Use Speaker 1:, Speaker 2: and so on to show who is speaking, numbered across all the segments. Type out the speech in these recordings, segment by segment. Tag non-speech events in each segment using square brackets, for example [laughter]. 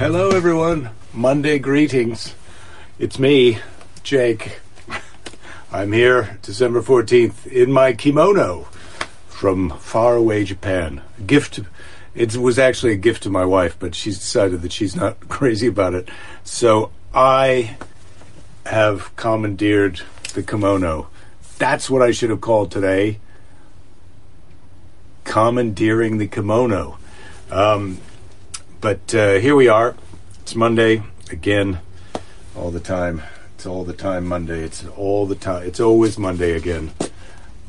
Speaker 1: Hello, everyone. Monday greetings. It's me, Jake. I'm here December 14th in my kimono from faraway Japan. A gift. It was actually a gift to my wife, but she's decided that she's not [laughs] crazy about it. So I have commandeered the kimono. That's what I should have called today. Commandeering the kimono. Um, but uh, here we are. It's Monday again, all the time. It's all the time Monday. It's all the time. It's always Monday again.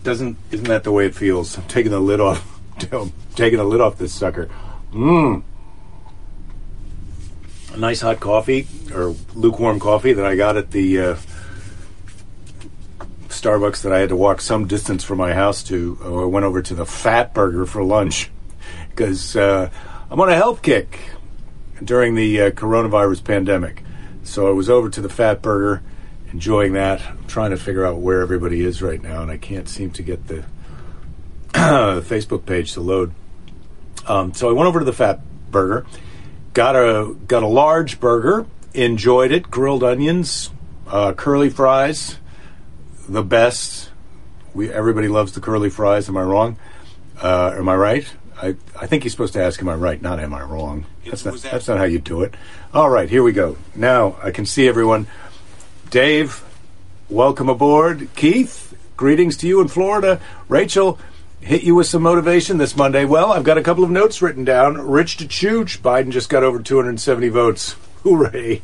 Speaker 1: Doesn't isn't that the way it feels? I'm taking the lid off. [laughs] I'm taking the lid off this sucker. Mmm. A nice hot coffee or lukewarm coffee that I got at the uh, Starbucks that I had to walk some distance from my house to. I went over to the Fat Burger for lunch because uh, I'm on a health kick during the uh, coronavirus pandemic. So I was over to the Fat Burger, enjoying that. I'm trying to figure out where everybody is right now, and I can't seem to get the [coughs] Facebook page to load. Um, so I went over to the Fat Burger, got a got a large burger, enjoyed it. Grilled onions, uh, curly fries, the best. We everybody loves the curly fries. Am I wrong? Uh, am I right? I, I think you're supposed to ask, "Am I right?" Not "Am I wrong?" That's not, that's not how you do it. All right, here we go. Now I can see everyone. Dave, welcome aboard. Keith, greetings to you in Florida. Rachel, hit you with some motivation this Monday. Well, I've got a couple of notes written down. Rich to Chooch, Biden just got over 270 votes. [laughs] Hooray!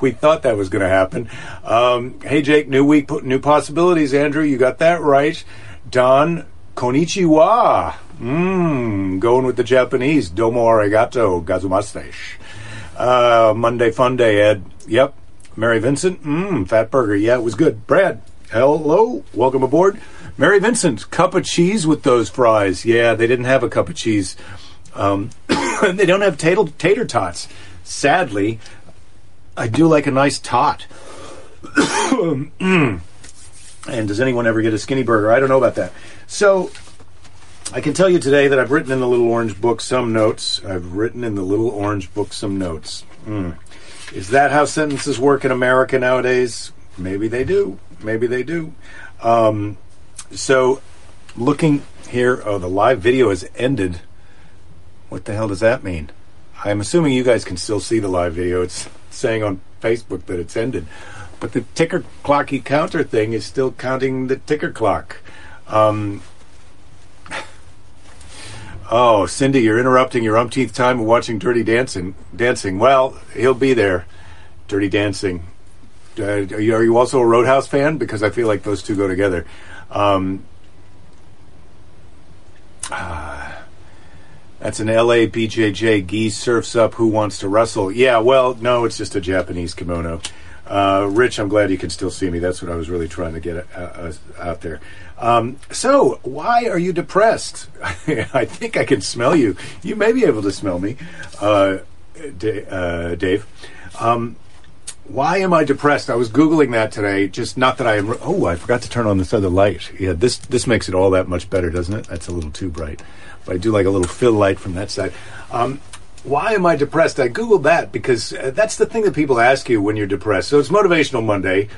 Speaker 1: We thought that was going to happen. Um, hey, Jake, new week, new possibilities. Andrew, you got that right. Don, konnichiwa. Mmm, going with the Japanese. Domo arigato, gazumaste. Uh, Monday Fun Day, Ed. Yep. Mary Vincent. Mmm, Fat Burger. Yeah, it was good. Brad. Hello. Welcome aboard. Mary Vincent, cup of cheese with those fries. Yeah, they didn't have a cup of cheese. Um, [coughs] they don't have tater, tater tots. Sadly, I do like a nice tot. [coughs] and does anyone ever get a skinny burger? I don't know about that. So I can tell you today that I've written in the Little Orange Book some notes. I've written in the Little Orange Book some notes. Mm. Is that how sentences work in America nowadays? Maybe they do. Maybe they do. Um, so, looking here, oh, the live video has ended. What the hell does that mean? I'm assuming you guys can still see the live video. It's saying on Facebook that it's ended. But the ticker clocky counter thing is still counting the ticker clock. Um, [laughs] Oh, Cindy, you're interrupting your umpteenth time watching Dirty Dancing. Dancing. Well, he'll be there. Dirty Dancing. Uh, are, you, are, you, also a Roadhouse fan? Because I feel like those two go together. Um, uh, that's an LA BJJ. Gee surfs up. Who wants to wrestle? Yeah, well, no, it's just a Japanese kimono. Uh, Rich, I'm glad you can still see me. That's what I was really trying to get uh, uh, out there. Um, so, why are you depressed? [laughs] I think I can smell you. You may be able to smell me, uh, D- uh, Dave. Um, why am I depressed? I was googling that today. Just not that I am. Oh, I forgot to turn on this other light. Yeah, this this makes it all that much better, doesn't it? That's a little too bright. But I do like a little fill light from that side. Um, why am I depressed? I googled that because uh, that's the thing that people ask you when you're depressed. So it's Motivational Monday,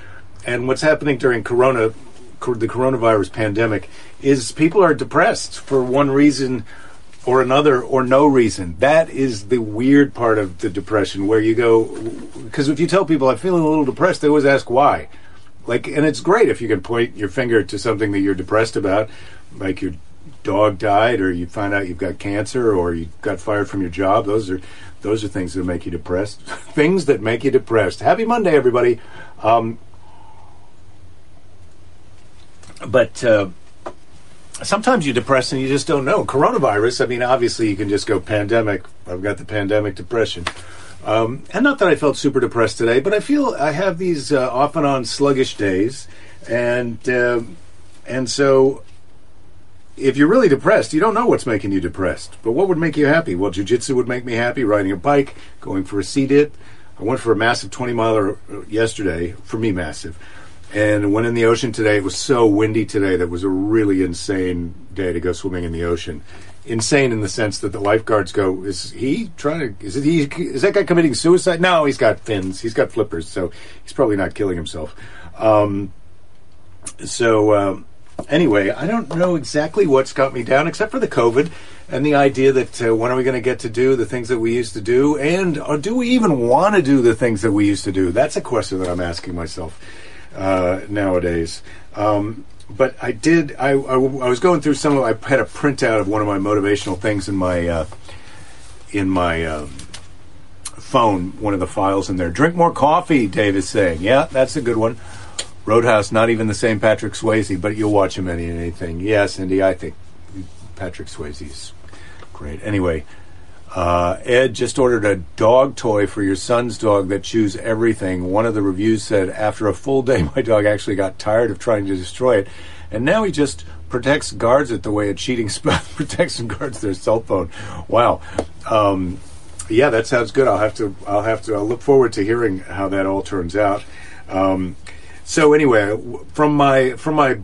Speaker 1: and what's happening during Corona the coronavirus pandemic is people are depressed for one reason or another or no reason. That is the weird part of the depression where you go because if you tell people I'm feeling a little depressed, they always ask why. Like and it's great if you can point your finger to something that you're depressed about, like your dog died or you find out you've got cancer or you got fired from your job. Those are those are things that make you depressed. [laughs] things that make you depressed. Happy Monday everybody. Um, but uh, sometimes you're depressed and you just don't know. Coronavirus, I mean, obviously you can just go pandemic. I've got the pandemic depression. Um, and not that I felt super depressed today, but I feel I have these uh, off and on sluggish days. And, uh, and so if you're really depressed, you don't know what's making you depressed. But what would make you happy? Well, jujitsu would make me happy, riding a bike, going for a dip. I went for a massive 20 miler uh, yesterday, for me, massive and went in the ocean today. It was so windy today that was a really insane day to go swimming in the ocean. Insane in the sense that the lifeguards go, "Is he trying to? Is it he? Is that guy committing suicide? No, he's got fins. He's got flippers, so he's probably not killing himself." Um, so um, anyway, I don't know exactly what's got me down, except for the COVID and the idea that uh, when are we going to get to do the things that we used to do, and or do we even want to do the things that we used to do? That's a question that I'm asking myself uh, nowadays. Um, but I did. I, I, I, was going through some. Of, I had a printout of one of my motivational things in my uh, in my um, phone. One of the files in there. Drink more coffee. Dave is saying. Yeah, that's a good one. Roadhouse, not even the same Patrick Swayze, but you'll watch him in anything. Yes, Cindy, I think Patrick Swayze's great. Anyway, uh, Ed just ordered a dog toy for your son's dog that chews everything. One of the reviews said, after a full day, [laughs] my dog actually got tired of trying to destroy it, and now he just protects guards it the way a cheating spouse [laughs] protects and guards their cell phone. Wow. Um, yeah, that sounds good. I'll have to. I'll have to. I'll look forward to hearing how that all turns out. Um, so anyway, from my from my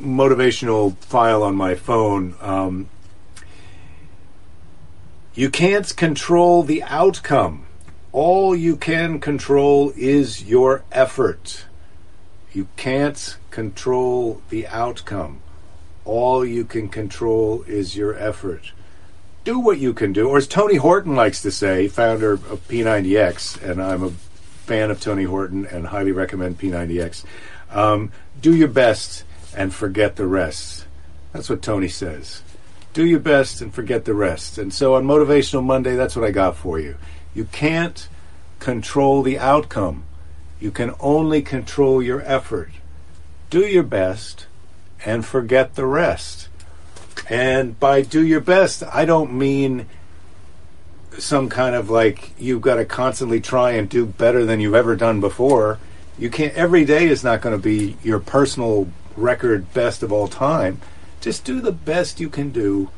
Speaker 1: motivational file on my phone, um, you can't control the outcome. All you can control is your effort. You can't control the outcome. All you can control is your effort. Do what you can do. Or as Tony Horton likes to say, founder of P90X, and I'm a fan of Tony Horton and highly recommend P90X. Um, do your best and forget the rest. That's what Tony says do your best and forget the rest. And so on Motivational Monday, that's what I got for you. You can't control the outcome, you can only control your effort. Do your best and forget the rest. And by do your best, I don't mean some kind of like you've got to constantly try and do better than you've ever done before. You can't every day is not going to be your personal record best of all time just do the best you can do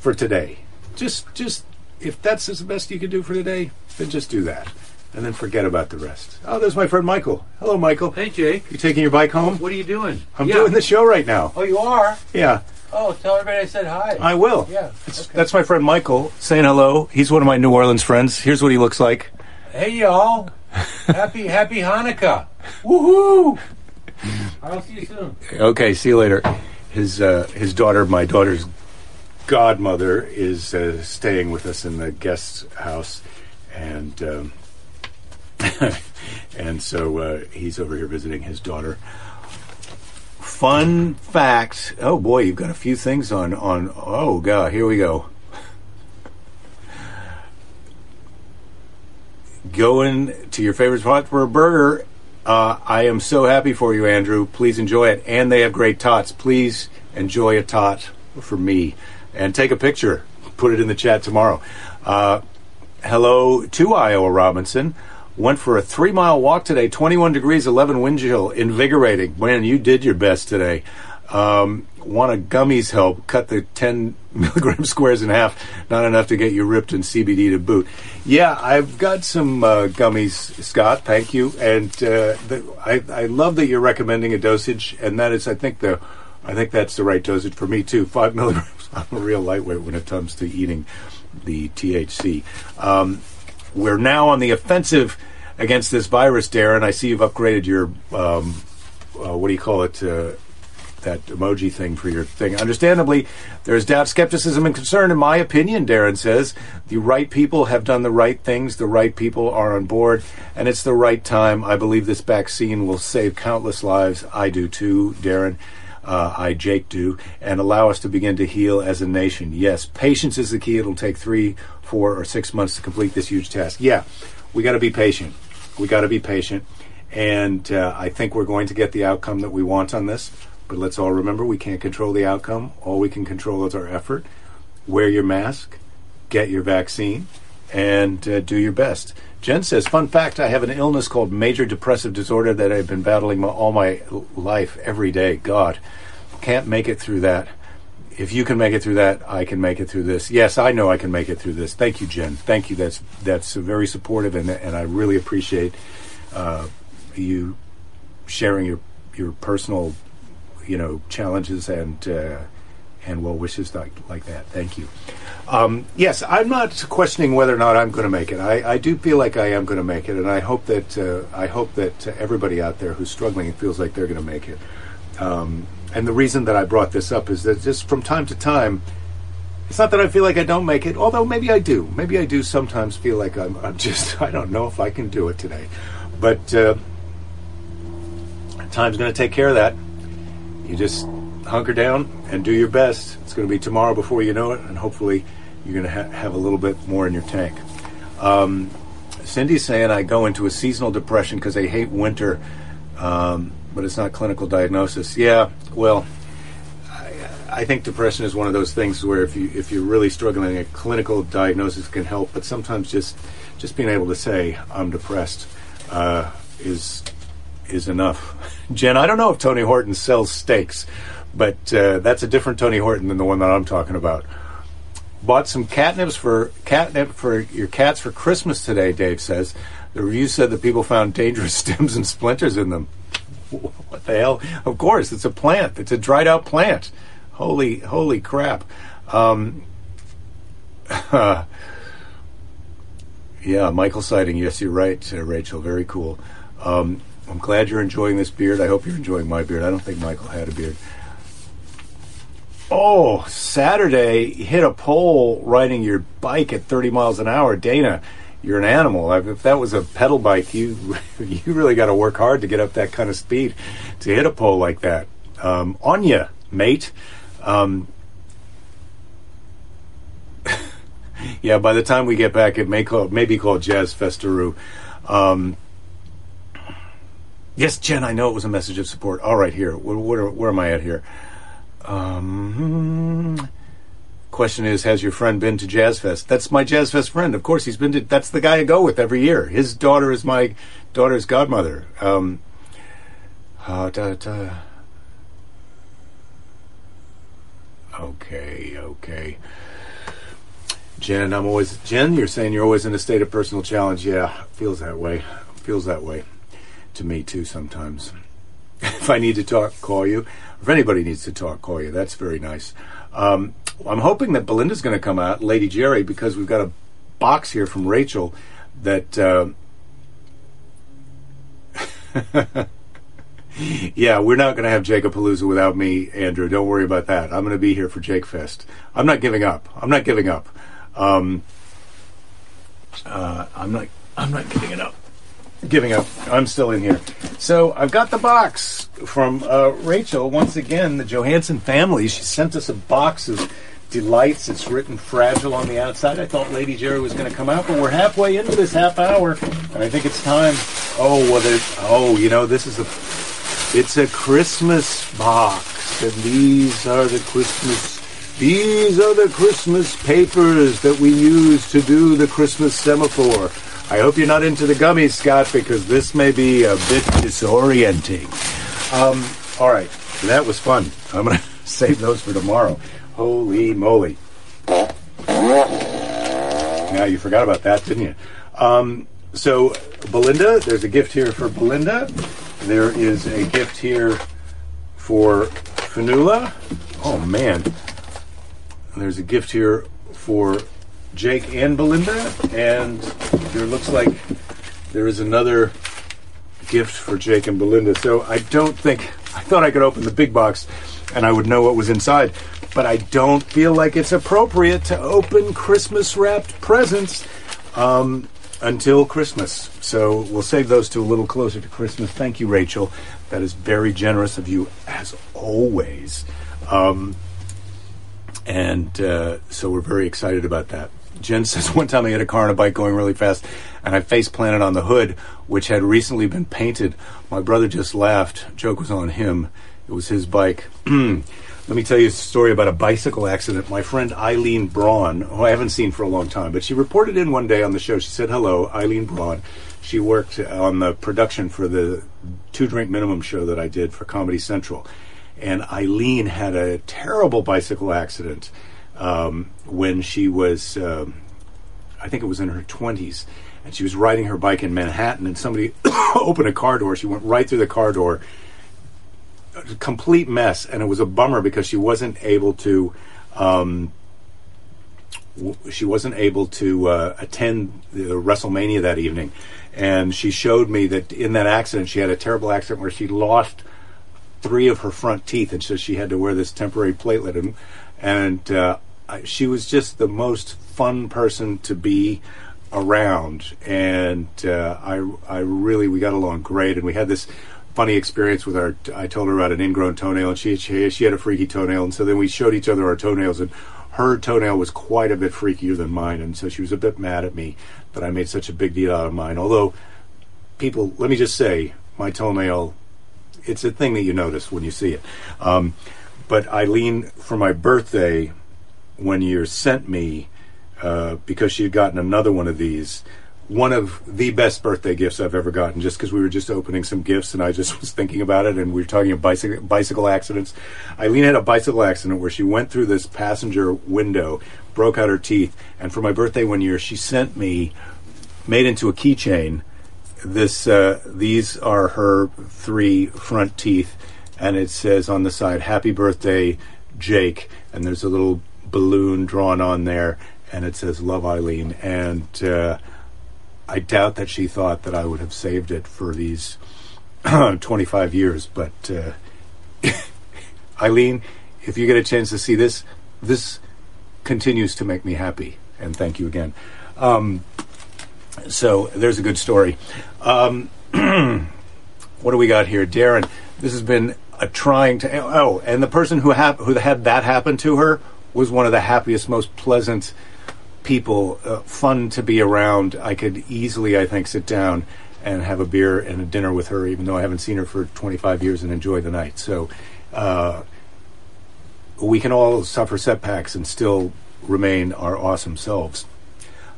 Speaker 1: for today. Just, just if that's the best you can do for today, then just do that, and then forget about the rest. Oh, there's my friend Michael. Hello, Michael.
Speaker 2: Hey, Jake.
Speaker 1: You taking your bike home?
Speaker 2: What are you doing?
Speaker 1: I'm yeah. doing the show right now.
Speaker 2: Oh, you are?
Speaker 1: Yeah.
Speaker 2: Oh, tell everybody I said hi.
Speaker 1: I will.
Speaker 2: Yeah.
Speaker 1: Okay. That's my friend Michael saying hello. He's one of my New Orleans friends. Here's what he looks like.
Speaker 2: Hey, y'all. [laughs] happy, happy Hanukkah. Woohoo! I'll see you soon.
Speaker 1: Okay, see you later his uh, his daughter, my daughter's godmother, is uh, staying with us in the guest house, and um, [laughs] and so uh, he's over here visiting his daughter. Fun facts. Oh boy, you've got a few things on on. Oh god, here we go. Going to your favorite spot for a burger uh, I am so happy for you, Andrew. Please enjoy it. And they have great tots. Please enjoy a tot for me. And take a picture. Put it in the chat tomorrow. Uh, hello to Iowa Robinson. Went for a three mile walk today, 21 degrees, 11 wind chill, invigorating. Man, you did your best today. Um, want a gummies help? Cut the 10 [laughs] milligram squares in half. Not enough to get you ripped in CBD to boot. Yeah, I've got some uh, gummies, Scott. Thank you. And uh, the, I, I love that you're recommending a dosage, and that is, I think the, I think that's the right dosage for me too. Five [laughs] milligrams. I'm a real lightweight when it comes to eating the THC. Um, we're now on the offensive against this virus, Darren. I see you've upgraded your um, uh, what do you call it? Uh, that emoji thing for your thing. Understandably, there's doubt, skepticism, and concern. In my opinion, Darren says the right people have done the right things. The right people are on board, and it's the right time. I believe this vaccine will save countless lives. I do too, Darren. Uh, I, Jake, do, and allow us to begin to heal as a nation. Yes, patience is the key. It'll take three, four, or six months to complete this huge task. Yeah, we got to be patient. We got to be patient. And uh, I think we're going to get the outcome that we want on this. But let's all remember we can't control the outcome. All we can control is our effort. Wear your mask, get your vaccine, and uh, do your best. Jen says, fun fact, I have an illness called major depressive disorder that I've been battling my, all my life, every day. God, can't make it through that. If you can make it through that, I can make it through this. Yes, I know I can make it through this. Thank you, Jen. Thank you. That's that's very supportive, and and I really appreciate uh, you sharing your your personal, you know, challenges and uh, and well wishes like, like that. Thank you. Um, yes, I'm not questioning whether or not I'm going to make it. I, I do feel like I am going to make it, and I hope that uh, I hope that everybody out there who's struggling feels like they're going to make it. Um, and the reason that I brought this up is that just from time to time, it's not that I feel like I don't make it, although maybe I do. Maybe I do sometimes feel like I'm, I'm just [laughs] I don't know if I can do it today, but uh, time's going to take care of that. You just hunker down and do your best. It's going to be tomorrow before you know it, and hopefully you're going to ha- have a little bit more in your tank. Um, Cindy's saying I go into a seasonal depression because I hate winter, um, but it's not clinical diagnosis. Yeah, well, I, I think depression is one of those things where if you if you're really struggling, a clinical diagnosis can help. But sometimes just just being able to say I'm depressed uh, is is enough. [laughs] Jen, I don't know if Tony Horton sells steaks, but uh, that's a different Tony Horton than the one that I'm talking about. Bought some catnips for catnip for your cats for Christmas today. Dave says the review said that people found dangerous [laughs] stems and splinters in them. [laughs] What the hell? Of course, it's a plant. It's a dried out plant. Holy, holy crap! Um, [laughs] yeah, Michael sighting. Yes, you're right, uh, Rachel. Very cool. Um, I'm glad you're enjoying this beard. I hope you're enjoying my beard. I don't think Michael had a beard. Oh, Saturday hit a pole riding your bike at 30 miles an hour. Dana, you're an animal. If that was a pedal bike, you [laughs] you really got to work hard to get up that kind of speed to hit a pole like that. Um, on mate. Um, [laughs] yeah, by the time we get back, it may call may be called Jazz Festeroo. Um, yes, Jen, I know it was a message of support. All right, here. Where, where, where am I at here? Um, question is, has your friend been to Jazz Fest? That's my Jazz Fest friend. Of course, he's been to. That's the guy I go with every year. His daughter is my daughter's godmother. Um, uh, da, da. Okay, okay. Jen, I'm always Jen. You're saying you're always in a state of personal challenge. Yeah, feels that way. Feels that way to me too sometimes. [laughs] if I need to talk, call you. If anybody needs to talk, call you. That's very nice. Um, I'm hoping that Belinda's going to come out, Lady Jerry, because we've got a box here from Rachel that. Uh, [laughs] yeah, we're not going to have Jacob Palooza without me, Andrew. Don't worry about that. I'm going to be here for Jake Fest. I'm not giving up. I'm not giving up. Um, uh, I'm not. I'm not giving it up. Giving up. I'm still in here. So I've got the box from uh, Rachel once again. The Johannsen family. She sent us a box of delights. It's written fragile on the outside. I thought Lady Jerry was going to come out, but we're halfway into this half hour, and I think it's time. Oh, well, there's, oh, you know, this is a, it's a Christmas box, and these are the Christmas, these are the Christmas papers that we use to do the Christmas semaphore. I hope you're not into the gummies, Scott, because this may be a bit disorienting. Um, all right, that was fun. I'm going [laughs] to save those for tomorrow. Holy moly. Now, you forgot about that, didn't you? Um, so, Belinda, there's a gift here for Belinda. There is a gift here for Fanula. Oh, man. There's a gift here for Jake and Belinda. And there looks like there is another gift for Jake and Belinda. So, I don't think. I thought I could open the big box and I would know what was inside but I don't feel like it's appropriate to open Christmas wrapped presents um, until Christmas. So we'll save those to a little closer to Christmas. Thank you, Rachel. That is very generous of you, as always. Um, and uh, so we're very excited about that. Jen says [laughs] one time I had a car and a bike going really fast, and I face planted on the hood, which had recently been painted. My brother just laughed. Joke was on him. It was his bike. [clears throat] Let me tell you a story about a bicycle accident. My friend Eileen Braun, who I haven't seen for a long time, but she reported in one day on the show. She said, Hello, Eileen Braun. She worked on the production for the two drink minimum show that I did for Comedy Central. And Eileen had a terrible bicycle accident um, when she was, um, I think it was in her 20s. And she was riding her bike in Manhattan, and somebody [coughs] opened a car door. She went right through the car door a complete mess, and it was a bummer because she wasn't able to. Um, she wasn't able to uh, attend the WrestleMania that evening, and she showed me that in that accident she had a terrible accident where she lost three of her front teeth, and so she had to wear this temporary platelet, and and uh, she was just the most fun person to be around, and uh, I I really we got along great, and we had this funny experience with our. I told her about an ingrown toenail, and she she, she had a freaky toenail, and so then we showed each other our toenails, and her toenail was quite a bit freakier than mine, and so she was a bit mad at me that I made such a big deal out of mine. Although people, let me just say, my toenail, it's a thing that you notice when you see it. Um, but Eileen, for my birthday, when you sent me, uh, because she had gotten another one of these, one of the best birthday gifts I've ever gotten, just because we were just opening some gifts and I just [laughs] was thinking about it and we were talking about bicycle, bicycle accidents. Eileen had a bicycle accident where she went through this passenger window, broke out her teeth, and for my birthday one year, she sent me, made into a keychain, this uh, these are her three front teeth and it says on the side happy birthday jake and there's a little balloon drawn on there and it says love eileen and uh, i doubt that she thought that i would have saved it for these [clears throat] 25 years but uh, [laughs] eileen if you get a chance to see this this continues to make me happy and thank you again um, so there's a good story. Um, [clears throat] what do we got here, Darren? This has been a trying to. Oh, and the person who hap- who had that happen to her was one of the happiest, most pleasant people. Uh, fun to be around. I could easily, I think, sit down and have a beer and a dinner with her, even though I haven't seen her for 25 years, and enjoy the night. So uh, we can all suffer setbacks and still remain our awesome selves.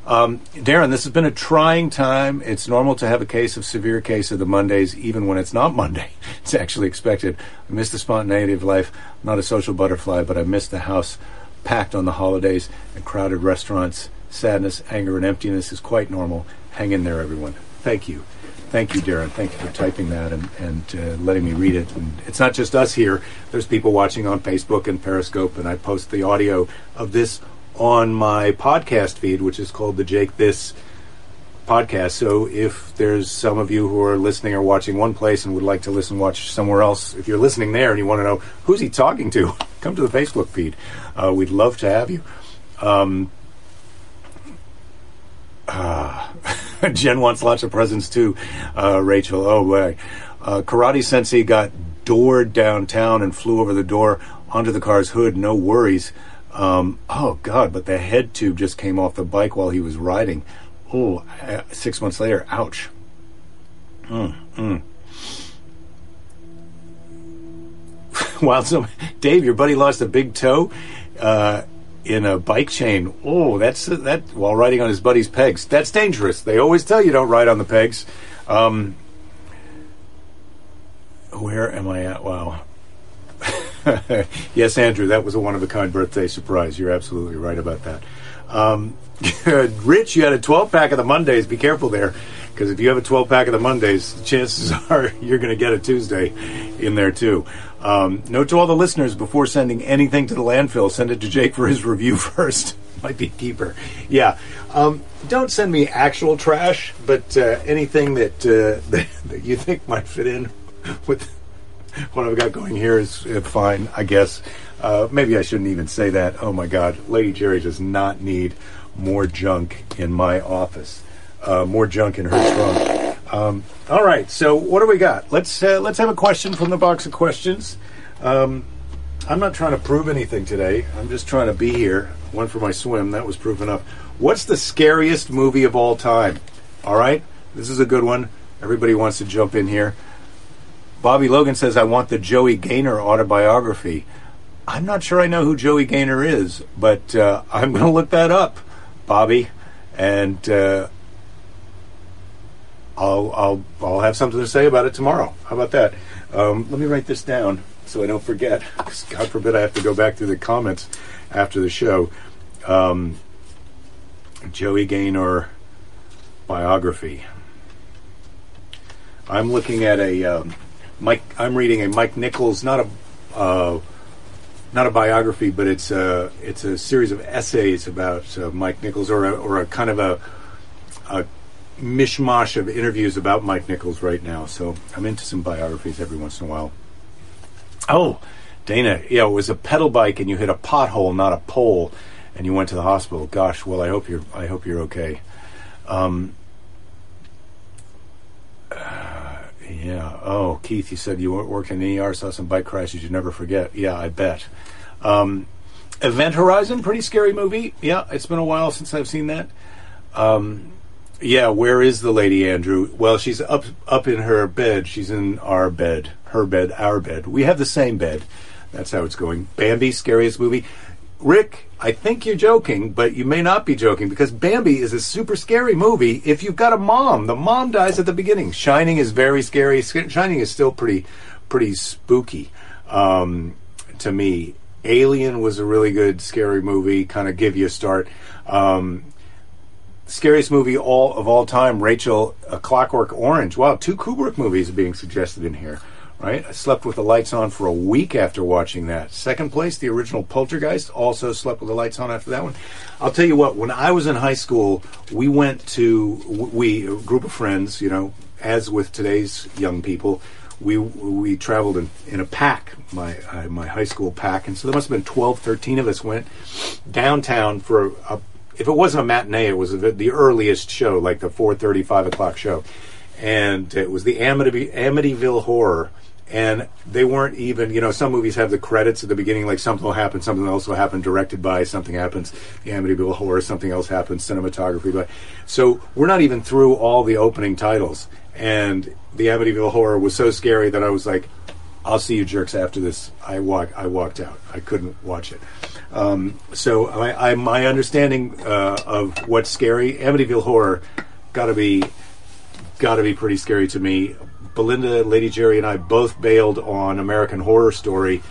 Speaker 1: Um, Darren, this has been a trying time. It's normal to have a case of severe case of the Mondays, even when it's not [laughs] Monday. It's actually expected. I miss the spontaneity of life. I'm not a social butterfly, but I miss the house packed on the holidays and crowded restaurants. Sadness, anger, and emptiness is quite normal. Hang in there, everyone. Thank you. Thank you, Darren. Thank you for typing that and, and uh, letting me read it. And it's not just us here. There's people watching on Facebook and Periscope, and I post the audio of this on my podcast feed, which is called the Jake This podcast. So if there's some of you who are listening or watching one place and would like to listen, watch somewhere else, if you're listening there and you want to know who's he talking to, [laughs] come to the Facebook feed. Uh, we'd love to have you. Um, uh, [laughs] Jen wants lots of presents too, uh, Rachel. Oh, boy. Uh, Karate Sensei got doored downtown and flew over the door onto the car's hood. No worries. Um, oh God! But the head tube just came off the bike while he was riding. Oh, six months later, ouch. Mm, mm. [laughs] Wow, so Dave, your buddy lost a big toe uh, in a bike chain. Oh, that's that while riding on his buddy's pegs. That's dangerous. They always tell you don't ride on the pegs. Um, where am I at? Wow. [laughs] yes, Andrew, that was a one of a kind birthday surprise. You're absolutely right about that. Um, [laughs] Rich, you had a 12 pack of the Mondays. Be careful there, because if you have a 12 pack of the Mondays, chances [laughs] are you're going to get a Tuesday in there too. Um, note to all the listeners before sending anything to the landfill, send it to Jake for his review [laughs] first. Might be keeper. Yeah. Um, don't send me actual trash, but uh, anything that, uh, that, that you think might fit in with what I've got going here is uh, fine, I guess. Uh, maybe I shouldn't even say that. Oh my God, Lady Jerry does not need more junk in my office. Uh, more junk in her trunk. Um, all right, so what do we got? Let's uh, let's have a question from the box of questions. Um, I'm not trying to prove anything today. I'm just trying to be here. One for my swim. That was proof enough. What's the scariest movie of all time? All right, this is a good one. Everybody wants to jump in here. Bobby Logan says, I want the Joey Gaynor autobiography. I'm not sure I know who Joey Gaynor is, but uh, I'm going to look that up, Bobby, and uh, I'll, I'll, I'll have something to say about it tomorrow. How about that? Um, let me write this down so I don't forget. God forbid I have to go back through the comments after the show. Um, Joey Gaynor biography. I'm looking at a. Um, Mike. I'm reading a Mike Nichols, not a uh, not a biography, but it's a it's a series of essays about uh, Mike Nichols, or a, or a kind of a a mishmash of interviews about Mike Nichols right now. So I'm into some biographies every once in a while. Oh, Dana, yeah, it was a pedal bike, and you hit a pothole, not a pole, and you went to the hospital. Gosh, well, I hope you're I hope you're okay. Um, uh, yeah. Oh, Keith, you said you worked in the ER, saw some bike crashes you never forget. Yeah, I bet. Um, Event Horizon, pretty scary movie. Yeah, it's been a while since I've seen that. Um, yeah, where is the lady, Andrew? Well, she's up up in her bed. She's in our bed, her bed, our bed. We have the same bed. That's how it's going. Bambi, scariest movie. Rick, I think you're joking, but you may not be joking because Bambi is a super scary movie if you've got a mom. The mom dies at the beginning. Shining is very scary. Shining is still pretty pretty spooky um, to me. Alien was a really good scary movie, kind of give you a start. Um, scariest movie all of all time, Rachel, A Clockwork Orange. Wow, two Kubrick movies are being suggested in here right? I slept with the lights on for a week after watching that. Second place, the original Poltergeist, also slept with the lights on after that one. I'll tell you what, when I was in high school, we went to, we, a group of friends, you know, as with today's young people, we we traveled in, in a pack, my uh, my high school pack, and so there must have been 12, 13 of us went downtown for a, if it wasn't a matinee, it was a, the earliest show, like the 4.30, 5 o'clock show. And it was the Amity, Amityville Horror and they weren't even you know some movies have the credits at the beginning like something will happen something else will happen directed by something happens the amityville horror something else happens cinematography but so we're not even through all the opening titles. And the amityville horror was so scary that i was like i'll see you jerks after this. I walk i walked out. I couldn't watch it. Um, so I, I, my understanding uh, of what's scary amityville horror got to be got to be pretty scary to me Belinda, Lady Jerry, and I both bailed on American Horror Story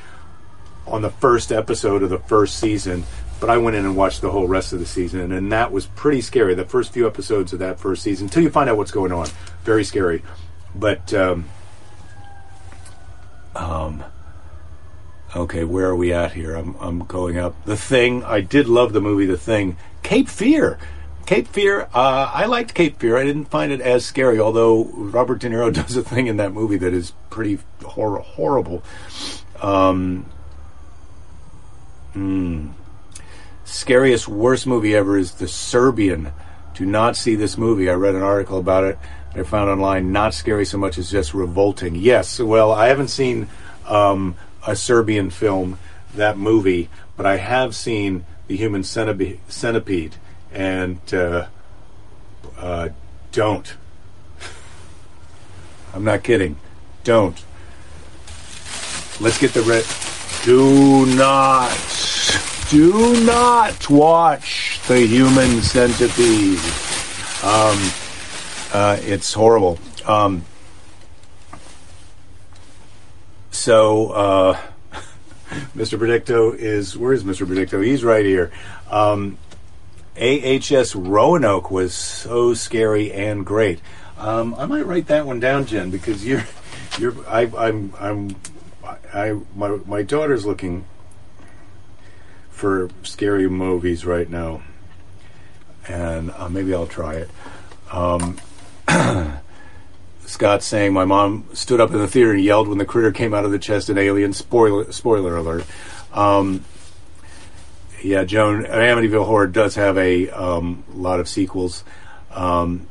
Speaker 1: on the first episode of the first season, but I went in and watched the whole rest of the season, and that was pretty scary. The first few episodes of that first season, until you find out what's going on, very scary. But um, um, okay, where are we at here? I'm I'm going up. The Thing. I did love the movie The Thing. Cape Fear. Cape Fear, uh, I liked Cape Fear. I didn't find it as scary, although Robert De Niro [laughs] does a thing in that movie that is pretty hor- horrible. Um, mm, scariest, worst movie ever is The Serbian. Do not see this movie. I read an article about it I found online. Not scary so much as just revolting. Yes, well, I haven't seen um, a Serbian film, that movie, but I have seen The Human Centipede and uh, uh, don't. [laughs] I'm not kidding. Don't. Let's get the red. Do not, do not watch the human centipede. Um, uh, it's horrible. Um, so, uh, [laughs] Mr. Predicto is where is Mr. Predicto? He's right here. Um, AHS Roanoke was so scary and great. Um, I might write that one down, Jen, because you're, you're. I, I'm, I'm, I, my, my daughter's looking for scary movies right now, and uh, maybe I'll try it. Um, [clears throat] Scott saying my mom stood up in the theater and yelled when the critter came out of the chest in Alien. Spoiler, spoiler alert. Um, yeah, Joan, Amityville Horror does have a um, lot of sequels. Um,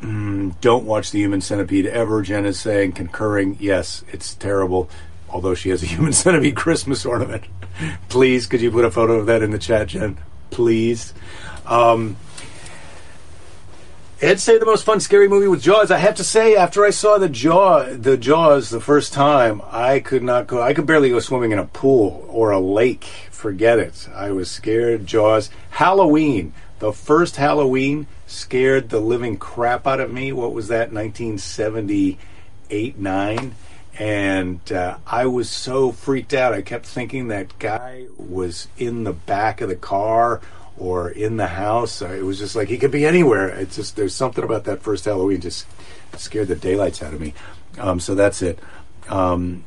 Speaker 1: mm, don't watch The Human Centipede ever, Jen is saying, concurring. Yes, it's terrible, although she has a [laughs] Human Centipede Christmas ornament. Please, could you put a photo of that in the chat, Jen? Please. Um, Ed say the most fun scary movie with Jaws. I have to say, after I saw the Jaw, the Jaws the first time, I could not go. I could barely go swimming in a pool or a lake forget it. I was scared. Jaws. Halloween. The first Halloween scared the living crap out of me. What was that? 1978, 9. And uh, I was so freaked out. I kept thinking that guy was in the back of the car or in the house. Uh, It was just like he could be anywhere. It's just there's something about that first Halloween just scared the daylights out of me. Um, so that's it. Um,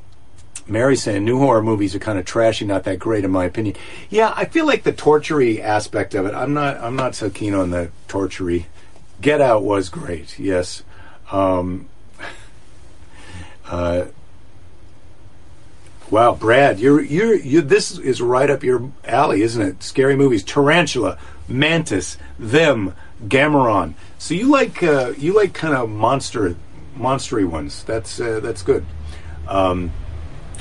Speaker 1: Mary saying new horror movies are kind of trashy, not that great in my opinion. Yeah, I feel like the tortury aspect of it. I'm not. I'm not so keen on the tortury. Get Out was great. Yes. Um, [laughs] uh, wow, Brad, you're you're you. This is right up your alley, isn't it? Scary movies, Tarantula, Mantis, Them, Gamera. So you like uh, you like kind of monster, monstery ones. That's uh, that's good. Um,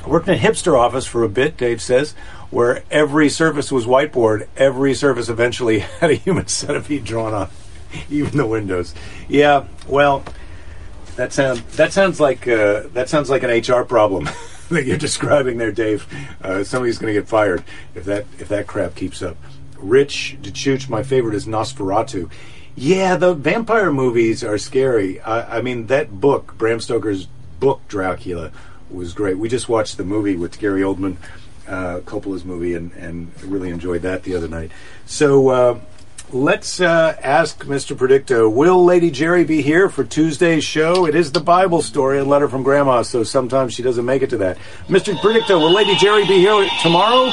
Speaker 1: worked in a hipster office for a bit, Dave says, where every surface was whiteboard. Every surface eventually [laughs] had a human centipede drawn on, [laughs] even the windows. Yeah, well, that sound that sounds like uh, that sounds like an HR problem [laughs] [laughs] that you're describing there, Dave. Uh, somebody's going to get fired if that if that crap keeps up. Rich DeChuch, my favorite is Nosferatu. Yeah, the vampire movies are scary. I, I mean, that book, Bram Stoker's book Dracula, was great. We just watched the movie with Gary Oldman, uh, Coppola's movie, and, and really enjoyed that the other night. So uh, let's uh, ask Mr. Predicto Will Lady Jerry be here for Tuesday's show? It is the Bible story, a letter from Grandma, so sometimes she doesn't make it to that. Mr. Predicto, will Lady Jerry be here tomorrow?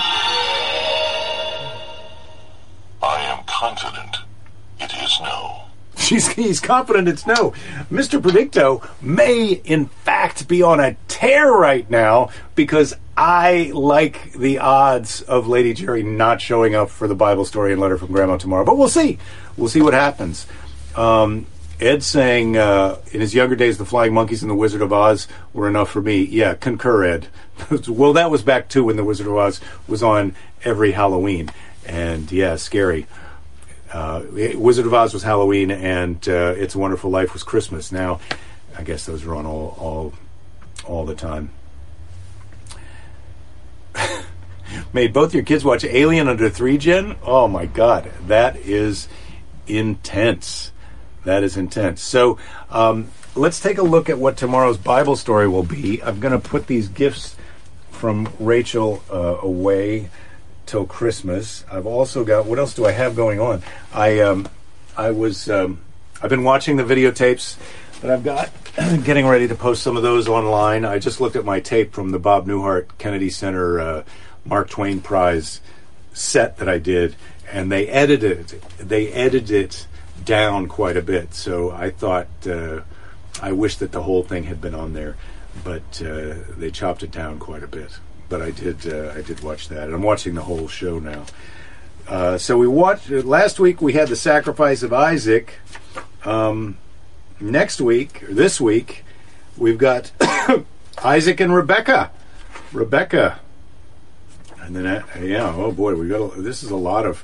Speaker 1: [laughs] She's, he's confident it's no. Mr. Predicto may, in fact, be on a tear right now because I like the odds of Lady Jerry not showing up for the Bible story and letter from Grandma tomorrow. But we'll see. We'll see what happens. Um, Ed saying uh, in his younger days, the Flying Monkeys and the Wizard of Oz were enough for me. Yeah, concur, Ed. [laughs] well, that was back too when the Wizard of Oz was on every Halloween, and yeah, scary uh, Wizard of Oz was Halloween, and uh, It's a Wonderful Life was Christmas. Now, I guess those are on all all all the time. [laughs] Made both your kids watch Alien under three Jen. Oh my God, that is intense. That is intense. So um, let's take a look at what tomorrow's Bible story will be. I'm going to put these gifts from Rachel uh, away till Christmas. I've also got what else do I have going on? I um, I was um, I've been watching the videotapes that I've got, [clears throat] getting ready to post some of those online. I just looked at my tape from the Bob Newhart Kennedy Center uh, Mark Twain Prize set that I did, and they edited it. They edited it down quite a bit. So I thought uh, I wish that the whole thing had been on there, but uh, they chopped it down quite a bit but I did uh, I did watch that, and I'm watching the whole show now. Uh, so we watched last week. We had the sacrifice of Isaac. Um, next week, or this week, we've got [coughs] Isaac and Rebecca. Rebecca, and then yeah, oh boy, we got a, this is a lot of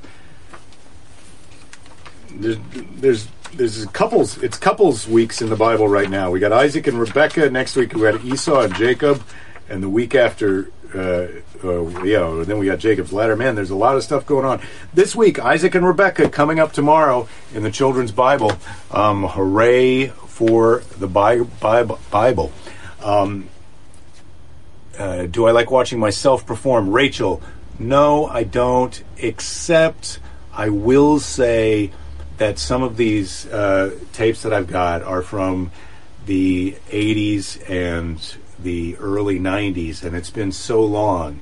Speaker 1: there's there's there's couples it's couples weeks in the Bible right now. We got Isaac and Rebecca. Next week we got Esau and Jacob, and the week after uh, uh, yeah, then we got Jacob's ladder. Man, there's a lot of stuff going on this week. Isaac and Rebecca coming up tomorrow in the children's Bible. Um, hooray for the Bi- Bi- Bible! Um, uh, do I like watching myself perform? Rachel, no, I don't. Except I will say that some of these uh, tapes that I've got are from the 80s and the early 90s, and it's been so long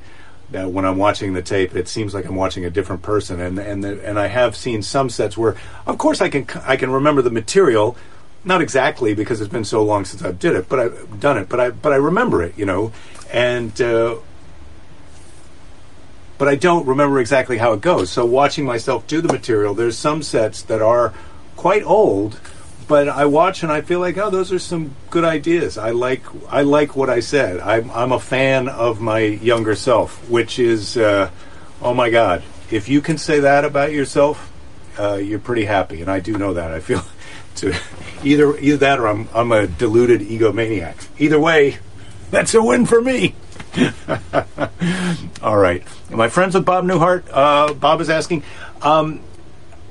Speaker 1: that when I'm watching the tape, it seems like I'm watching a different person. And and the, and I have seen some sets where, of course, I can I can remember the material, not exactly because it's been so long since I've did it, but I've done it, but I but I remember it, you know, and. Uh, but I don't remember exactly how it goes. So watching myself do the material, there's some sets that are quite old, but I watch and I feel like, oh, those are some good ideas. I like I like what I said. I'm I'm a fan of my younger self, which is, uh, oh my God, if you can say that about yourself, uh, you're pretty happy, and I do know that. I feel [laughs] to either either that or I'm I'm a deluded egomaniac. Either way, [laughs] that's a win for me. [laughs] All right. my friends with Bob Newhart? Uh, Bob is asking. Um,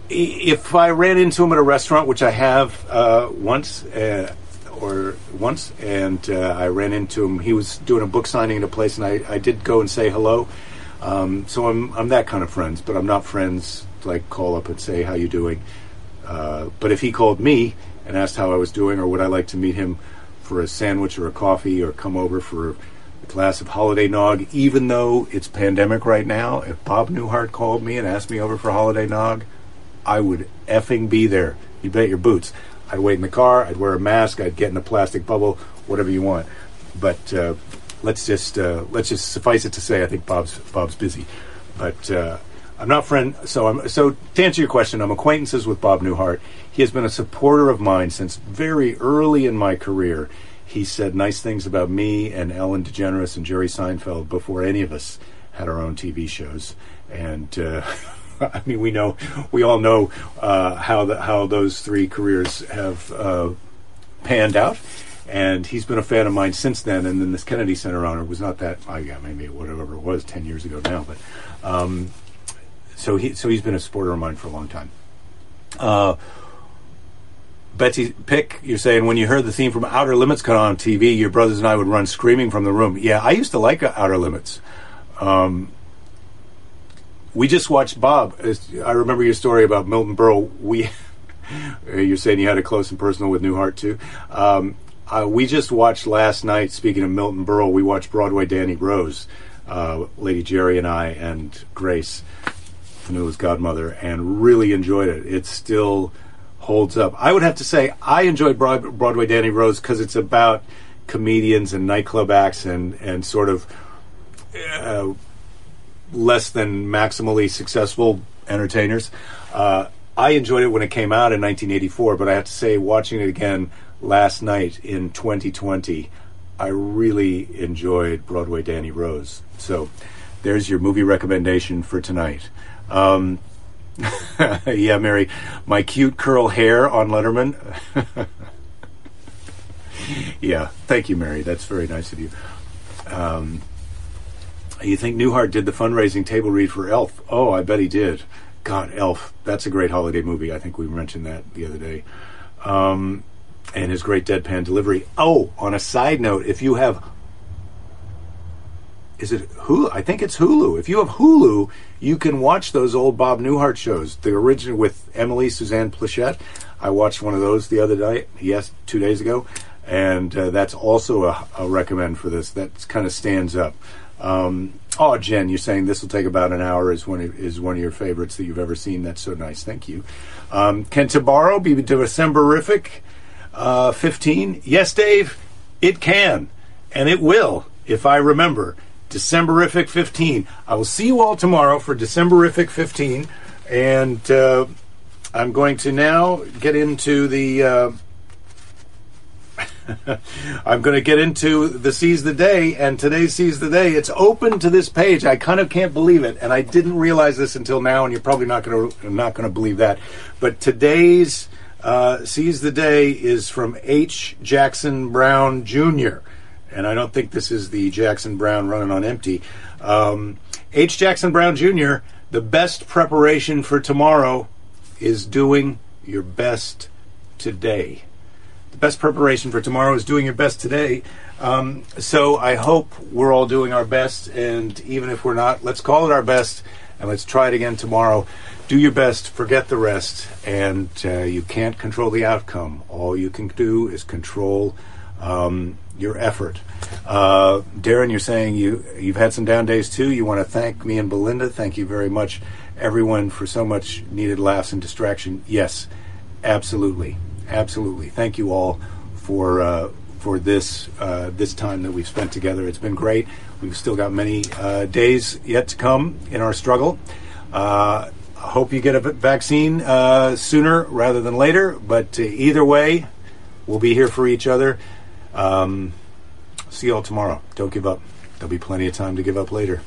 Speaker 1: if I ran into him at a restaurant, which I have uh, once uh, or once, and uh, I ran into him, he was doing a book signing at a place, and I, I did go and say hello. Um, so I'm I'm that kind of friends, but I'm not friends like call up and say how you doing. Uh, but if he called me and asked how I was doing, or would I like to meet him for a sandwich or a coffee, or come over for a glass of holiday nog, even though it's pandemic right now, if Bob Newhart called me and asked me over for holiday nog, I would effing be there. You bet your boots. I'd wait in the car. I'd wear a mask. I'd get in a plastic bubble. Whatever you want. But uh, let's just uh, let's just suffice it to say, I think Bob's Bob's busy. But uh, I'm not friend. So I'm so to answer your question, I'm acquaintances with Bob Newhart. He has been a supporter of mine since very early in my career. He said nice things about me and Ellen DeGeneres and Jerry Seinfeld before any of us had our own TV shows. And uh, [laughs] [laughs] I mean, we know, we all know uh, how the, how those three careers have uh, panned out. And he's been a fan of mine since then. And then this Kennedy Center honor was not that. I yeah, maybe whatever it was, ten years ago now. But um, so he so he's been a supporter of mine for a long time. Uh, Betsy Pick, you're saying when you heard the theme from Outer Limits come on TV, your brothers and I would run screaming from the room. Yeah, I used to like Outer Limits. Um, we just watched Bob. I remember your story about Milton Berle. We, [laughs] you're saying you had a close and personal with Newhart too. Um, uh, we just watched last night. Speaking of Milton Berle, we watched Broadway Danny Rose, uh, Lady Jerry and I and Grace, Fanilla's godmother, and really enjoyed it. It still holds up. I would have to say I enjoyed Broad- Broadway Danny Rose because it's about comedians and nightclub acts and and sort of. Uh, less than maximally successful entertainers. Uh, I enjoyed it when it came out in 1984, but I have to say, watching it again last night in 2020, I really enjoyed Broadway Danny Rose. So there's your movie recommendation for tonight. Um, [laughs] yeah, Mary, my cute curl hair on Letterman. [laughs] yeah, thank you, Mary. That's very nice of you. Um, you think Newhart did the fundraising table read for Elf? Oh, I bet he did. God, Elf. That's a great holiday movie. I think we mentioned that the other day. Um, and his great deadpan delivery. Oh, on a side note, if you have. Is it Hulu? I think it's Hulu. If you have Hulu, you can watch those old Bob Newhart shows. The original with Emily Suzanne Pleshette. I watched one of those the other night. Yes, two days ago. And uh, that's also a, a recommend for this. That kind of stands up. Um, oh, Jen, you're saying this will take about an hour is one of, is one of your favorites that you've ever seen. That's so nice. Thank you. Um, can tomorrow be Decemberific uh, 15? Yes, Dave, it can, and it will if I remember. Decemberific 15. I will see you all tomorrow for Decemberific 15, and uh, I'm going to now get into the. Uh, [laughs] I'm going to get into the Seize the Day, and today's Seize the Day. It's open to this page. I kind of can't believe it, and I didn't realize this until now, and you're probably not going to not going to believe that. But today's uh, Seize the Day is from H. Jackson Brown Jr., and I don't think this is the Jackson Browne running on empty. Um, H. Jackson Brown Jr. The best preparation for tomorrow is doing your best today the best preparation for tomorrow is doing your best today. Um, so I hope we're all doing our best, and even if we're not, let's call it our best, and let's try it again tomorrow. Do your best, forget the rest, and uh, you can't control the outcome. All you can do is control um, your effort. Uh, Darren, you're saying you you've had some down days too. You want to thank me and Belinda. Thank you very much, everyone, for so much needed laughs and distraction. Yes, absolutely absolutely. Thank you all for uh, for this uh, this time that we've spent together. It's been great. We've still got many uh, days yet to come in our struggle. Uh, I hope you get a vaccine uh, sooner rather than later. But uh, either way, we'll be here for each other. Um, see you all tomorrow. Don't give up. There'll be plenty of time to give up later.